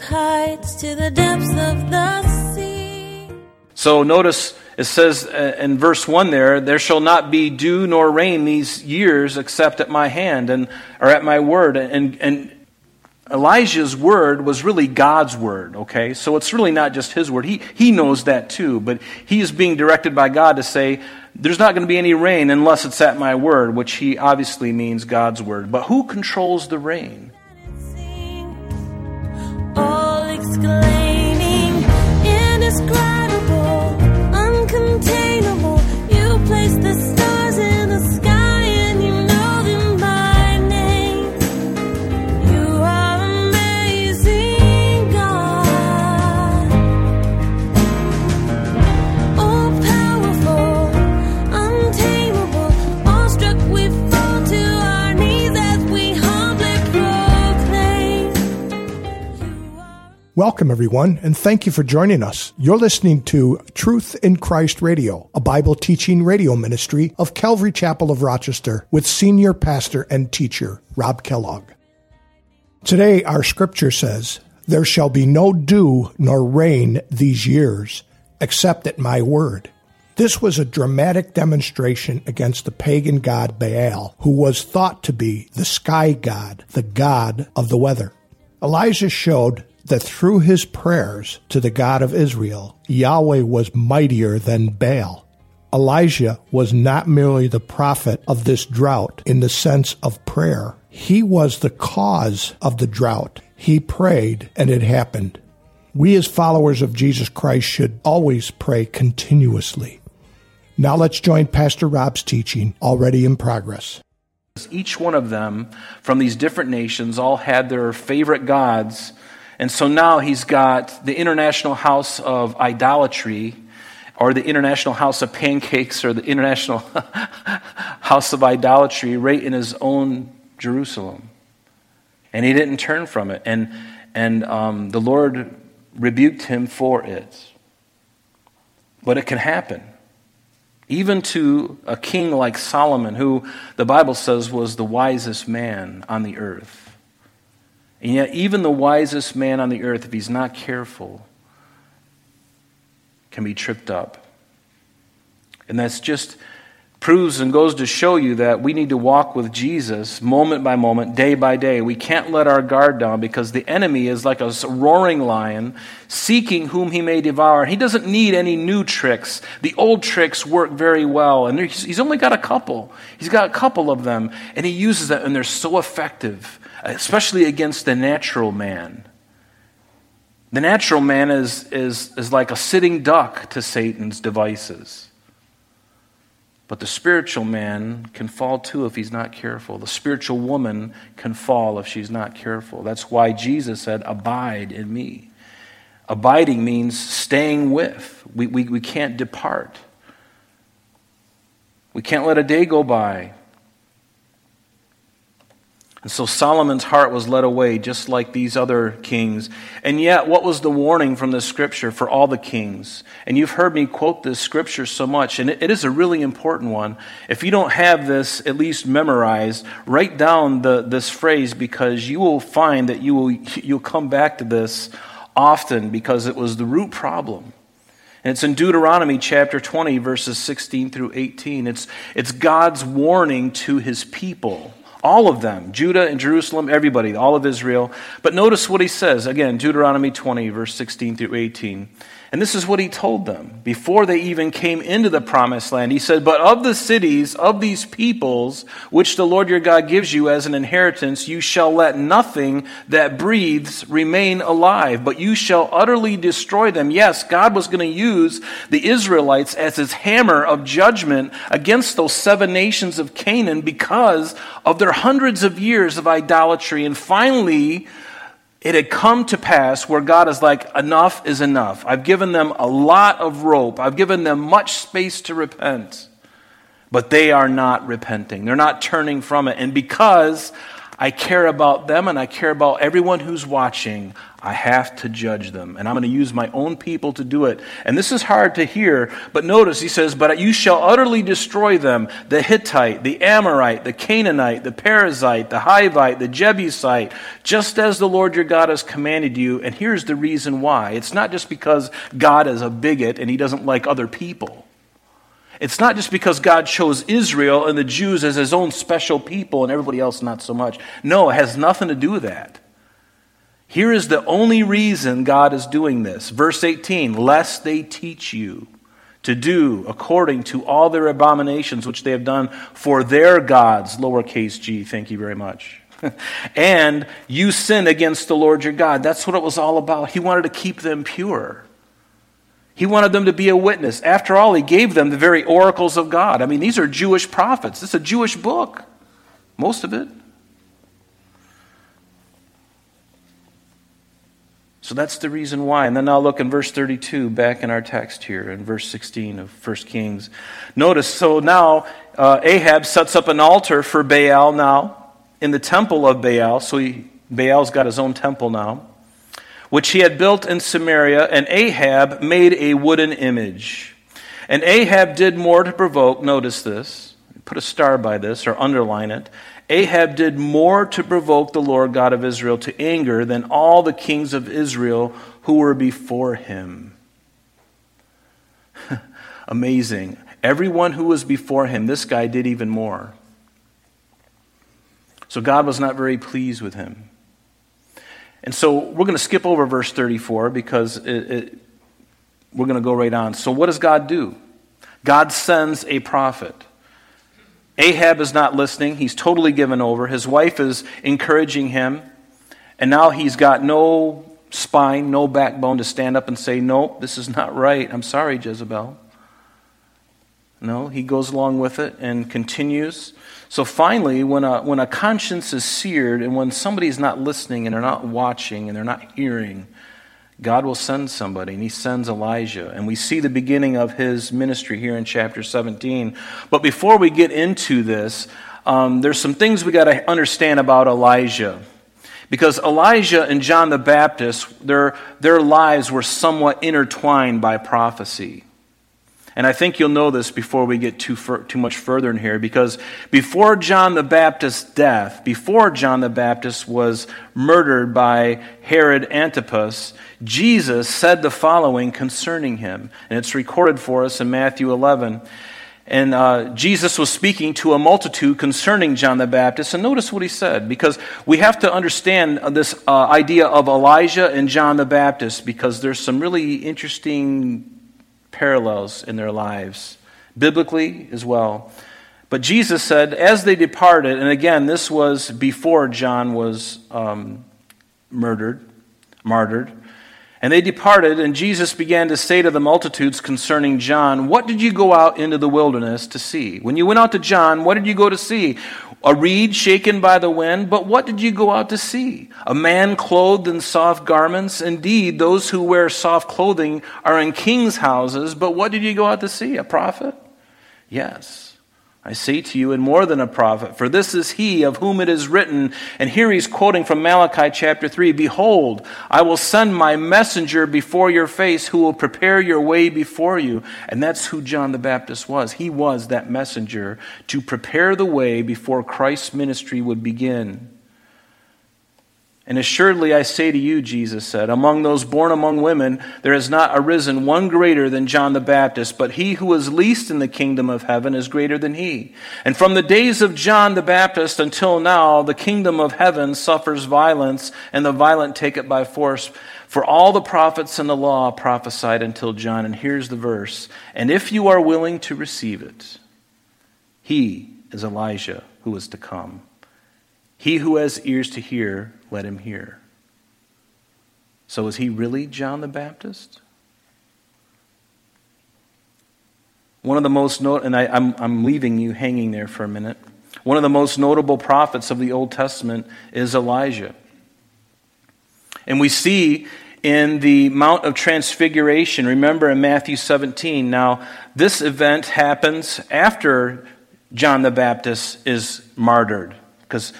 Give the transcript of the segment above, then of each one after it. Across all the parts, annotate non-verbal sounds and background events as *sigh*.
wild heights to the depths of the sea. So notice it says uh, in verse 1 there, there shall not be dew nor rain these years except at my hand and or at my word. And, and Elijah's word was really God's word, okay? So it's really not just his word. He, he knows that too, but he is being directed by God to say, there's not going to be any rain unless it's at my word, which he obviously means God's word. But who controls the rain? All Welcome, everyone, and thank you for joining us. You're listening to Truth in Christ Radio, a Bible teaching radio ministry of Calvary Chapel of Rochester with senior pastor and teacher Rob Kellogg. Today, our scripture says, There shall be no dew nor rain these years, except at my word. This was a dramatic demonstration against the pagan god Baal, who was thought to be the sky god, the god of the weather. Elijah showed that through his prayers to the God of Israel, Yahweh was mightier than Baal. Elijah was not merely the prophet of this drought in the sense of prayer. He was the cause of the drought. He prayed and it happened. We as followers of Jesus Christ should always pray continuously. Now let's join Pastor Rob's teaching already in progress. Each one of them from these different nations all had their favorite gods. And so now he's got the International House of Idolatry, or the International House of Pancakes, or the International *laughs* House of Idolatry right in his own Jerusalem. And he didn't turn from it. And, and um, the Lord rebuked him for it. But it can happen. Even to a king like Solomon, who the Bible says was the wisest man on the earth. And yet, even the wisest man on the earth, if he's not careful, can be tripped up. And that's just proves and goes to show you that we need to walk with Jesus moment by moment, day by day. We can't let our guard down because the enemy is like a roaring lion seeking whom he may devour. He doesn't need any new tricks. The old tricks work very well, and he's only got a couple. He's got a couple of them, and he uses them, and they're so effective, especially against the natural man. The natural man is, is, is like a sitting duck to Satan's devices. But the spiritual man can fall too if he's not careful. The spiritual woman can fall if she's not careful. That's why Jesus said, Abide in me. Abiding means staying with. We, we, we can't depart. We can't let a day go by and so Solomon's heart was led away, just like these other kings. And yet, what was the warning from the scripture for all the kings? And you've heard me quote this scripture so much, and it is a really important one. If you don't have this at least memorized, write down the, this phrase because you will find that you will, you'll come back to this often because it was the root problem. And it's in Deuteronomy chapter 20, verses 16 through 18. It's, it's God's warning to his people. All of them, Judah and Jerusalem, everybody, all of Israel. But notice what he says, again, Deuteronomy 20, verse 16 through 18. And this is what he told them before they even came into the promised land. He said, But of the cities of these peoples, which the Lord your God gives you as an inheritance, you shall let nothing that breathes remain alive, but you shall utterly destroy them. Yes, God was going to use the Israelites as his hammer of judgment against those seven nations of Canaan because of their hundreds of years of idolatry. And finally, it had come to pass where God is like, enough is enough. I've given them a lot of rope, I've given them much space to repent. But they are not repenting, they're not turning from it. And because I care about them and I care about everyone who's watching. I have to judge them. And I'm going to use my own people to do it. And this is hard to hear, but notice he says, But you shall utterly destroy them the Hittite, the Amorite, the Canaanite, the Perizzite, the Hivite, the Jebusite, just as the Lord your God has commanded you. And here's the reason why it's not just because God is a bigot and he doesn't like other people. It's not just because God chose Israel and the Jews as his own special people and everybody else not so much. No, it has nothing to do with that. Here is the only reason God is doing this. Verse 18, lest they teach you to do according to all their abominations which they have done for their gods, lowercase g, thank you very much. *laughs* and you sin against the Lord your God. That's what it was all about. He wanted to keep them pure. He wanted them to be a witness. After all, he gave them the very oracles of God. I mean, these are Jewish prophets. It's a Jewish book, most of it. So that's the reason why. And then I'll look in verse 32, back in our text here, in verse 16 of 1 Kings. Notice, so now uh, Ahab sets up an altar for Baal now in the temple of Baal. So he, Baal's got his own temple now which he had built in Samaria, and Ahab made a wooden image. And Ahab did more to provoke, notice this, put a star by this or underline it. Ahab did more to provoke the Lord God of Israel to anger than all the kings of Israel who were before him. *laughs* Amazing. Everyone who was before him, this guy did even more. So God was not very pleased with him. And so we're going to skip over verse 34 because it, it, we're going to go right on. So, what does God do? God sends a prophet. Ahab is not listening. He's totally given over. His wife is encouraging him. And now he's got no spine, no backbone to stand up and say, Nope, this is not right. I'm sorry, Jezebel. No, he goes along with it and continues. So finally, when a, when a conscience is seared and when somebody is not listening and they're not watching and they're not hearing, God will send somebody, and he sends Elijah. And we see the beginning of his ministry here in chapter 17. But before we get into this, um, there's some things we got to understand about Elijah. Because Elijah and John the Baptist, their, their lives were somewhat intertwined by prophecy. And I think you'll know this before we get too, fur- too much further in here, because before John the Baptist's death, before John the Baptist was murdered by Herod Antipas, Jesus said the following concerning him. And it's recorded for us in Matthew 11. And uh, Jesus was speaking to a multitude concerning John the Baptist. And notice what he said, because we have to understand this uh, idea of Elijah and John the Baptist, because there's some really interesting parallels in their lives, biblically as well. But Jesus said, as they departed, and again, this was before John was um, murdered, martyred. And they departed, and Jesus began to say to the multitudes concerning John, What did you go out into the wilderness to see? When you went out to John, what did you go to see? A reed shaken by the wind? But what did you go out to see? A man clothed in soft garments? Indeed, those who wear soft clothing are in king's houses. But what did you go out to see? A prophet? Yes. I say to you, and more than a prophet, for this is he of whom it is written. And here he's quoting from Malachi chapter 3 Behold, I will send my messenger before your face who will prepare your way before you. And that's who John the Baptist was. He was that messenger to prepare the way before Christ's ministry would begin. And assuredly I say to you, Jesus said, among those born among women, there has not arisen one greater than John the Baptist, but he who is least in the kingdom of heaven is greater than he. And from the days of John the Baptist until now, the kingdom of heaven suffers violence, and the violent take it by force. For all the prophets and the law prophesied until John. And here's the verse And if you are willing to receive it, he is Elijah who is to come. He who has ears to hear, let him hear. So is he really John the Baptist? One of the most not- and I, I'm, I'm leaving you hanging there for a minute. One of the most notable prophets of the Old Testament is Elijah. And we see in the Mount of Transfiguration, remember in Matthew 17. Now, this event happens after John the Baptist is martyred, because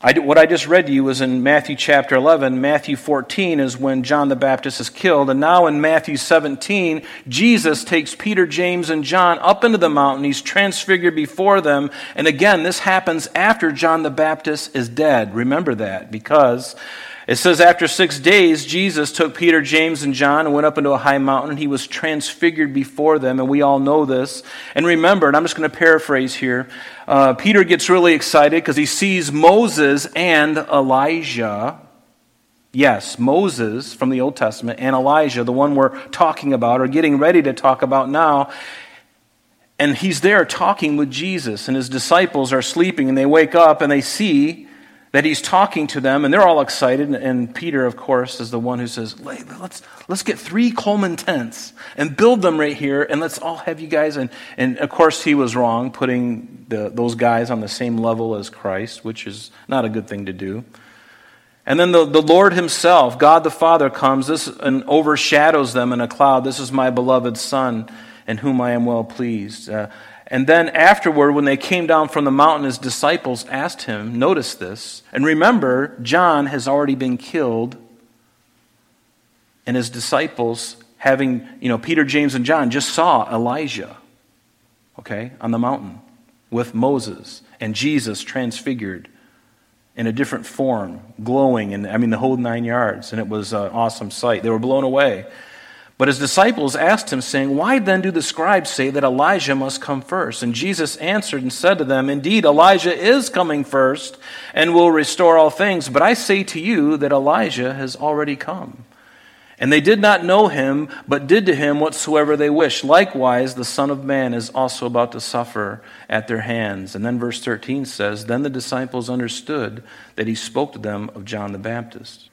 I, what I just read to you was in Matthew chapter 11. Matthew 14 is when John the Baptist is killed. And now in Matthew 17, Jesus takes Peter, James, and John up into the mountain. He's transfigured before them. And again, this happens after John the Baptist is dead. Remember that because it says, after six days, Jesus took Peter, James, and John and went up into a high mountain. He was transfigured before them, and we all know this. And remember, and I'm just going to paraphrase here uh, Peter gets really excited because he sees Moses and Elijah. Yes, Moses from the Old Testament and Elijah, the one we're talking about or getting ready to talk about now. And he's there talking with Jesus, and his disciples are sleeping, and they wake up and they see that he's talking to them, and they're all excited. And Peter, of course, is the one who says, let's, let's get three Coleman tents and build them right here, and let's all have you guys. And, and of course, he was wrong, putting the, those guys on the same level as Christ, which is not a good thing to do. And then the, the Lord Himself, God the Father, comes this, and overshadows them in a cloud. This is my beloved Son, in whom I am well pleased. Uh, and then afterward, when they came down from the mountain, his disciples asked him, notice this, and remember, John has already been killed, and his disciples, having, you know, Peter, James, and John, just saw Elijah, okay, on the mountain with Moses and Jesus transfigured in a different form, glowing, and I mean, the whole nine yards, and it was an awesome sight. They were blown away. But his disciples asked him, saying, Why then do the scribes say that Elijah must come first? And Jesus answered and said to them, Indeed, Elijah is coming first and will restore all things. But I say to you that Elijah has already come. And they did not know him, but did to him whatsoever they wished. Likewise, the Son of Man is also about to suffer at their hands. And then verse 13 says, Then the disciples understood that he spoke to them of John the Baptist.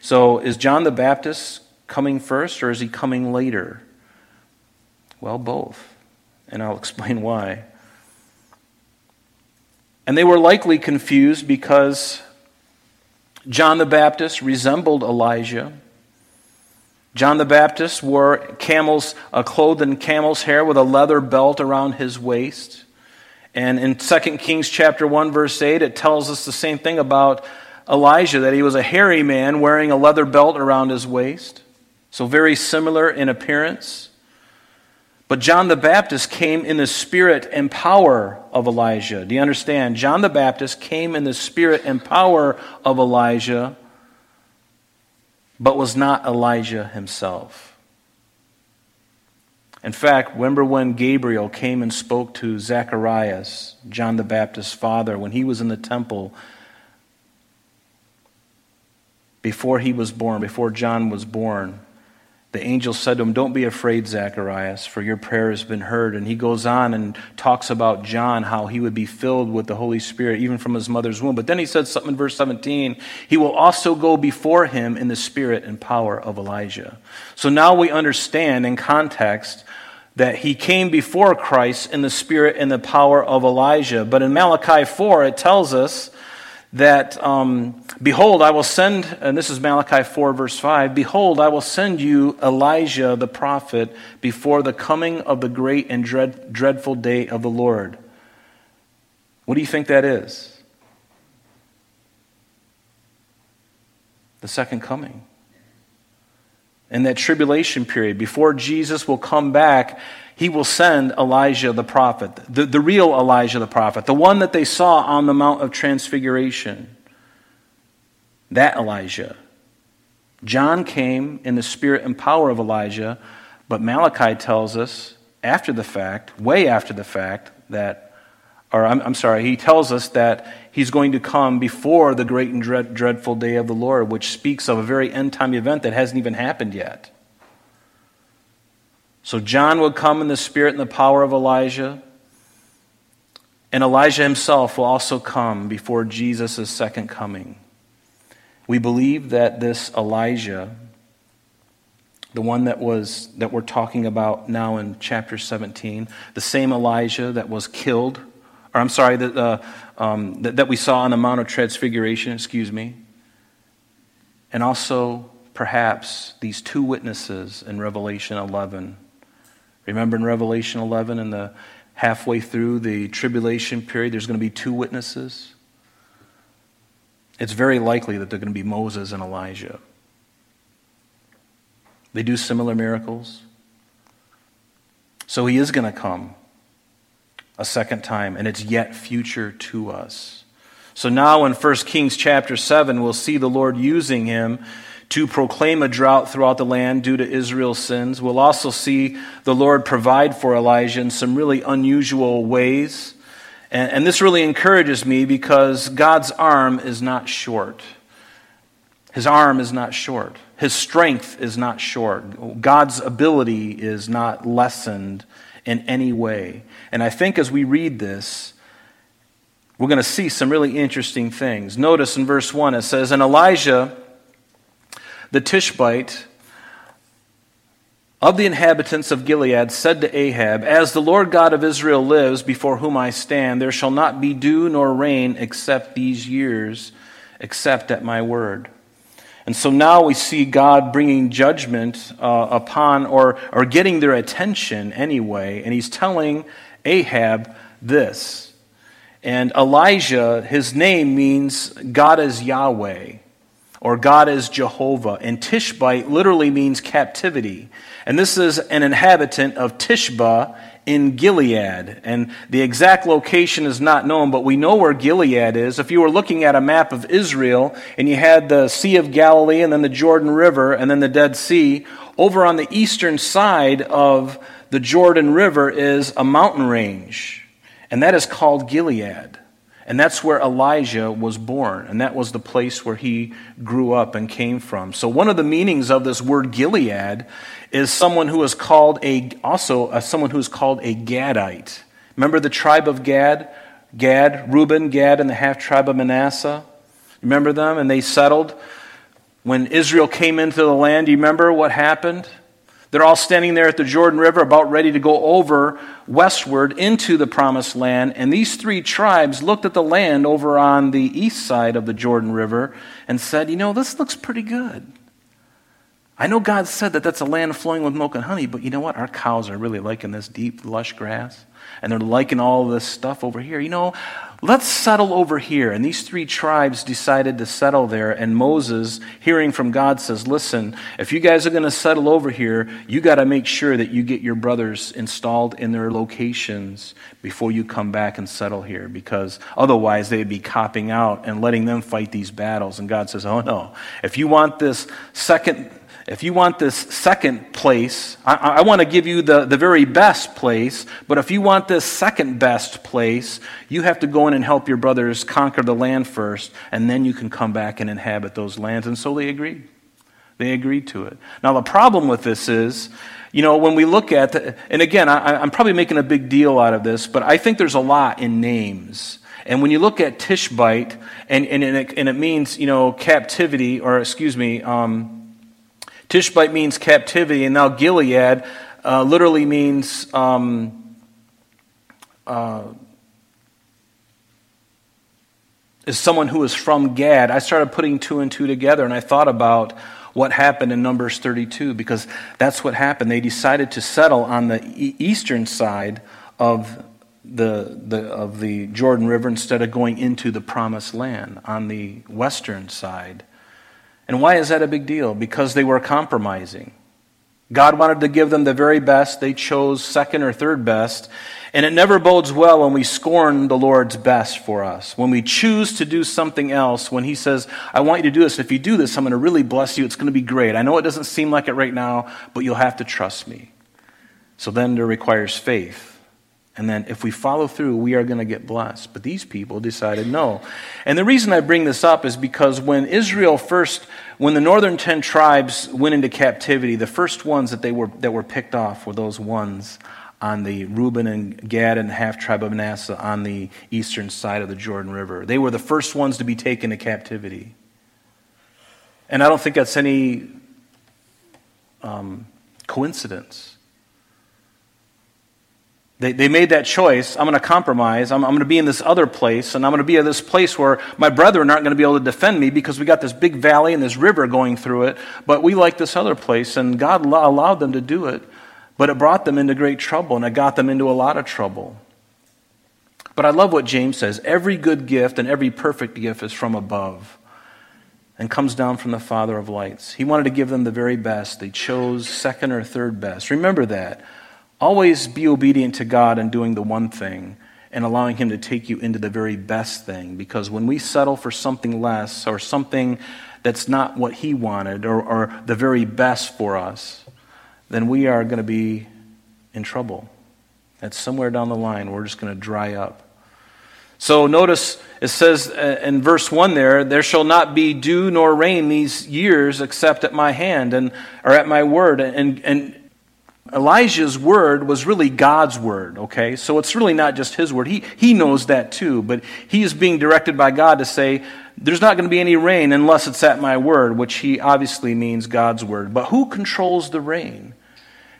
So is John the Baptist coming first or is he coming later? Well, both. And I'll *laughs* explain why. And they were likely confused because John the Baptist resembled Elijah. John the Baptist wore camels, uh, clothed in camel's hair with a leather belt around his waist. And in 2 Kings chapter 1 verse 8 it tells us the same thing about Elijah that he was a hairy man wearing a leather belt around his waist. So, very similar in appearance. But John the Baptist came in the spirit and power of Elijah. Do you understand? John the Baptist came in the spirit and power of Elijah, but was not Elijah himself. In fact, remember when Gabriel came and spoke to Zacharias, John the Baptist's father, when he was in the temple before he was born, before John was born? The angel said to him, Don't be afraid, Zacharias, for your prayer has been heard. And he goes on and talks about John, how he would be filled with the Holy Spirit even from his mother's womb. But then he said something in verse 17 He will also go before him in the spirit and power of Elijah. So now we understand in context that he came before Christ in the spirit and the power of Elijah. But in Malachi 4, it tells us that, um, Behold, I will send, and this is Malachi 4, verse 5 Behold, I will send you Elijah the prophet before the coming of the great and dread, dreadful day of the Lord. What do you think that is? The second coming. In that tribulation period, before Jesus will come back he will send Elijah the prophet, the, the real Elijah the prophet, the one that they saw on the Mount of Transfiguration. That Elijah. John came in the spirit and power of Elijah, but Malachi tells us after the fact, way after the fact, that, or I'm, I'm sorry, he tells us that he's going to come before the great and dread, dreadful day of the Lord, which speaks of a very end time event that hasn't even happened yet. So John will come in the spirit and the power of Elijah. And Elijah himself will also come before Jesus' second coming. We believe that this Elijah, the one that was that we're talking about now in chapter 17, the same Elijah that was killed, or I'm sorry, that, uh, um, that, that we saw on the Mount of Transfiguration, excuse me, and also perhaps these two witnesses in Revelation 11 Remember in Revelation 11, in the halfway through the tribulation period, there's going to be two witnesses. it's very likely that they're going to be Moses and Elijah. They do similar miracles. So he is going to come a second time, and it's yet future to us. So now in 1 Kings chapter 7, we'll see the Lord using him to proclaim a drought throughout the land due to Israel's sins. We'll also see the Lord provide for Elijah in some really unusual ways. And, and this really encourages me because God's arm is not short. His arm is not short. His strength is not short. God's ability is not lessened in any way. And I think as we read this, we're going to see some really interesting things. Notice in verse 1 it says, And Elijah the Tishbite of the inhabitants of Gilead said to Ahab, As the Lord God of Israel lives, before whom I stand, there shall not be dew nor rain except these years, except at my word. And so now we see God bringing judgment uh, upon, or, or getting their attention anyway, and he's telling Ahab this. And Elijah, his name means God is Yahweh or God is Jehovah. And Tishbite literally means captivity. And this is an inhabitant of Tishba in Gilead. And the exact location is not known, but we know where Gilead is. If you were looking at a map of Israel and you had the Sea of Galilee and then the Jordan River and then the Dead Sea, over on the eastern side of the Jordan River is a mountain range. And that is called Gilead. And that's where Elijah was born, and that was the place where he grew up and came from. So, one of the meanings of this word Gilead is someone who is called a, also uh, someone who is called a Gadite. Remember the tribe of Gad? Gad, Reuben, Gad, and the half tribe of Manasseh? Remember them? And they settled. When Israel came into the land, you remember what happened? They're all standing there at the Jordan River, about ready to go over westward into the promised land. And these three tribes looked at the land over on the east side of the Jordan River and said, You know, this looks pretty good. I know God said that that's a land flowing with milk and honey, but you know what? Our cows are really liking this deep, lush grass. And they're liking all this stuff over here. You know, Let's settle over here. And these three tribes decided to settle there. And Moses, hearing from God, says, Listen, if you guys are going to settle over here, you got to make sure that you get your brothers installed in their locations before you come back and settle here. Because otherwise, they'd be copping out and letting them fight these battles. And God says, Oh, no. If you want this second if you want this second place, I, I, want to give you the, the very best place, but if you want this second best place, you have to go in and help your brothers conquer the land first, and then you can come back and inhabit those lands. And so they agreed. They agreed to it. Now, the problem with this is, you know, when we look at, the, and again, I, I'm probably making a big deal out of this, but I think there's a lot in names. And when you look at Tishbite, and, and, and, it, and it means, you know, captivity, or excuse me, um, Tishbite means captivity, and now Gilead uh, literally means um, uh, is someone who is from Gad. I started putting two and two together, and I thought about what happened in Numbers 32 because that's what happened. They decided to settle on the eastern side of the, the, of the Jordan River instead of going into the promised land on the western side. And why is that a big deal? Because they were compromising. God wanted to give them the very best. They chose second or third best. And it never bodes well when we scorn the Lord's best for us. When we choose to do something else, when He says, I want you to do this. If you do this, I'm going to really bless you. It's going to be great. I know it doesn't seem like it right now, but you'll have to trust me. So then there requires faith. And then if we follow through, we are going to get blessed. But these people decided no. And the reason I bring this up is because when Israel first, when the northern ten tribes went into captivity, the first ones that, they were, that were picked off were those ones on the Reuben and Gad and half tribe of Manasseh on the eastern side of the Jordan River. They were the first ones to be taken to captivity. And I don't think that's any um, coincidence. They, they made that choice. I'm going to compromise. I'm, I'm going to be in this other place, and I'm going to be in this place where my brethren aren't going to be able to defend me because we got this big valley and this river going through it. But we like this other place, and God allowed them to do it. But it brought them into great trouble, and it got them into a lot of trouble. But I love what James says every good gift and every perfect gift is from above and comes down from the Father of lights. He wanted to give them the very best. They chose second or third best. Remember that. Always be obedient to God in doing the one thing and allowing Him to take you into the very best thing. Because when we settle for something less or something that's not what He wanted or, or the very best for us, then we are going to be in trouble. That's somewhere down the line, we're just going to dry up. So notice it says uh, in verse 1 there, there shall not be dew nor rain these years except at my hand and or at my word. And, and Elijah's word was really God's word, okay? So it's really not just his word. He, he knows that too, but he is being directed by God to say, there's not going to be any rain unless it's at my word, which he obviously means God's word. But who controls the rain?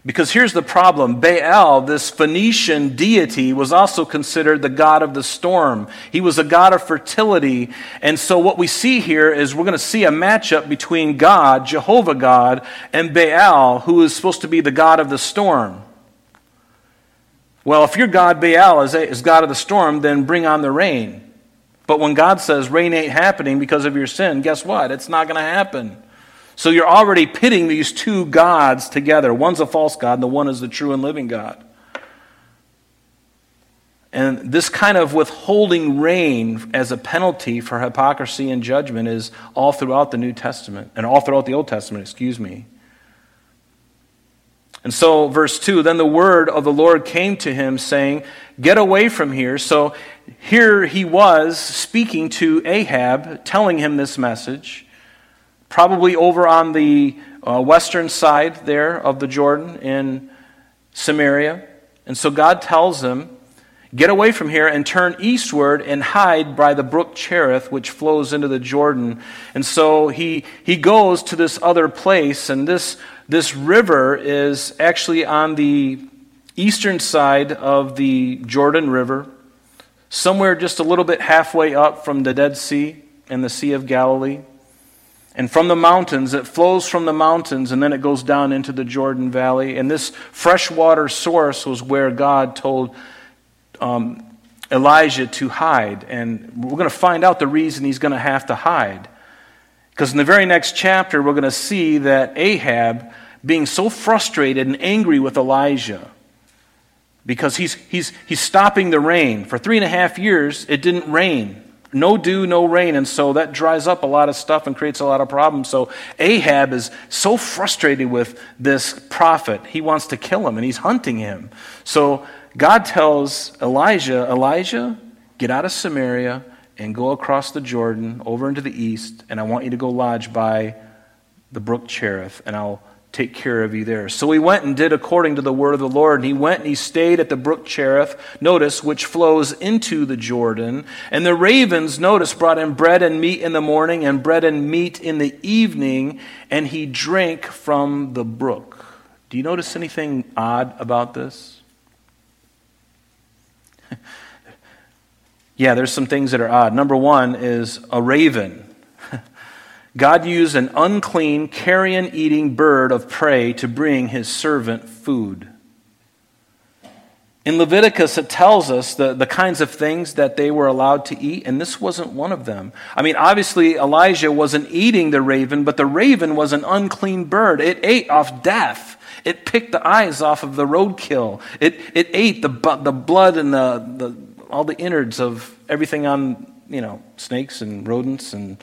Because here's the problem Baal, this Phoenician deity, was also considered the god of the storm. He was a god of fertility. And so, what we see here is we're going to see a matchup between God, Jehovah God, and Baal, who is supposed to be the god of the storm. Well, if your God Baal is, is God of the storm, then bring on the rain. But when God says rain ain't happening because of your sin, guess what? It's not going to happen. So you're already pitting these two gods together. One's a false God, and the one is the true and living God. And this kind of withholding rain as a penalty for hypocrisy and judgment is all throughout the New Testament, and all throughout the Old Testament, excuse me. And so, verse 2 then the word of the Lord came to him, saying, Get away from here. So here he was speaking to Ahab, telling him this message probably over on the uh, western side there of the Jordan in Samaria. And so God tells him, Get away from here and turn eastward and hide by the brook Cherith, which flows into the Jordan. And so he, he goes to this other place, and this, this river is actually on the eastern side of the Jordan River, somewhere just a little bit halfway up from the Dead Sea and the Sea of Galilee. And from the mountains, it flows from the mountains and then it goes down into the Jordan Valley. And this freshwater source was where God told um, Elijah to hide. And we're going to find out the reason he's going to have to hide. Because in the very next chapter, we're going to see that Ahab, being so frustrated and angry with Elijah, because he's, he's, he's stopping the rain. For three and a half years, it didn't rain. No dew, no rain, and so that dries up a lot of stuff and creates a lot of problems. So Ahab is so frustrated with this prophet, he wants to kill him and he's hunting him. So God tells Elijah, Elijah, get out of Samaria and go across the Jordan over into the east, and I want you to go lodge by the brook Cherith, and I'll take care of you there. So he went and did according to the word of the Lord. And he went and he stayed at the brook Cherith, notice, which flows into the Jordan. And the ravens, notice, brought him bread and meat in the morning and bread and meat in the evening, and he drank from the brook. Do you notice anything odd about this? *laughs* yeah, there's some things that are odd. Number one is a raven God used an unclean, carrion eating bird of prey to bring his servant food. In Leviticus, it tells us the, the kinds of things that they were allowed to eat, and this wasn't one of them. I mean, obviously, Elijah wasn't eating the raven, but the raven was an unclean bird. It ate off death. It picked the eyes off of the roadkill. It, it ate the, the blood and the, the, all the innards of everything on, you know, snakes and rodents and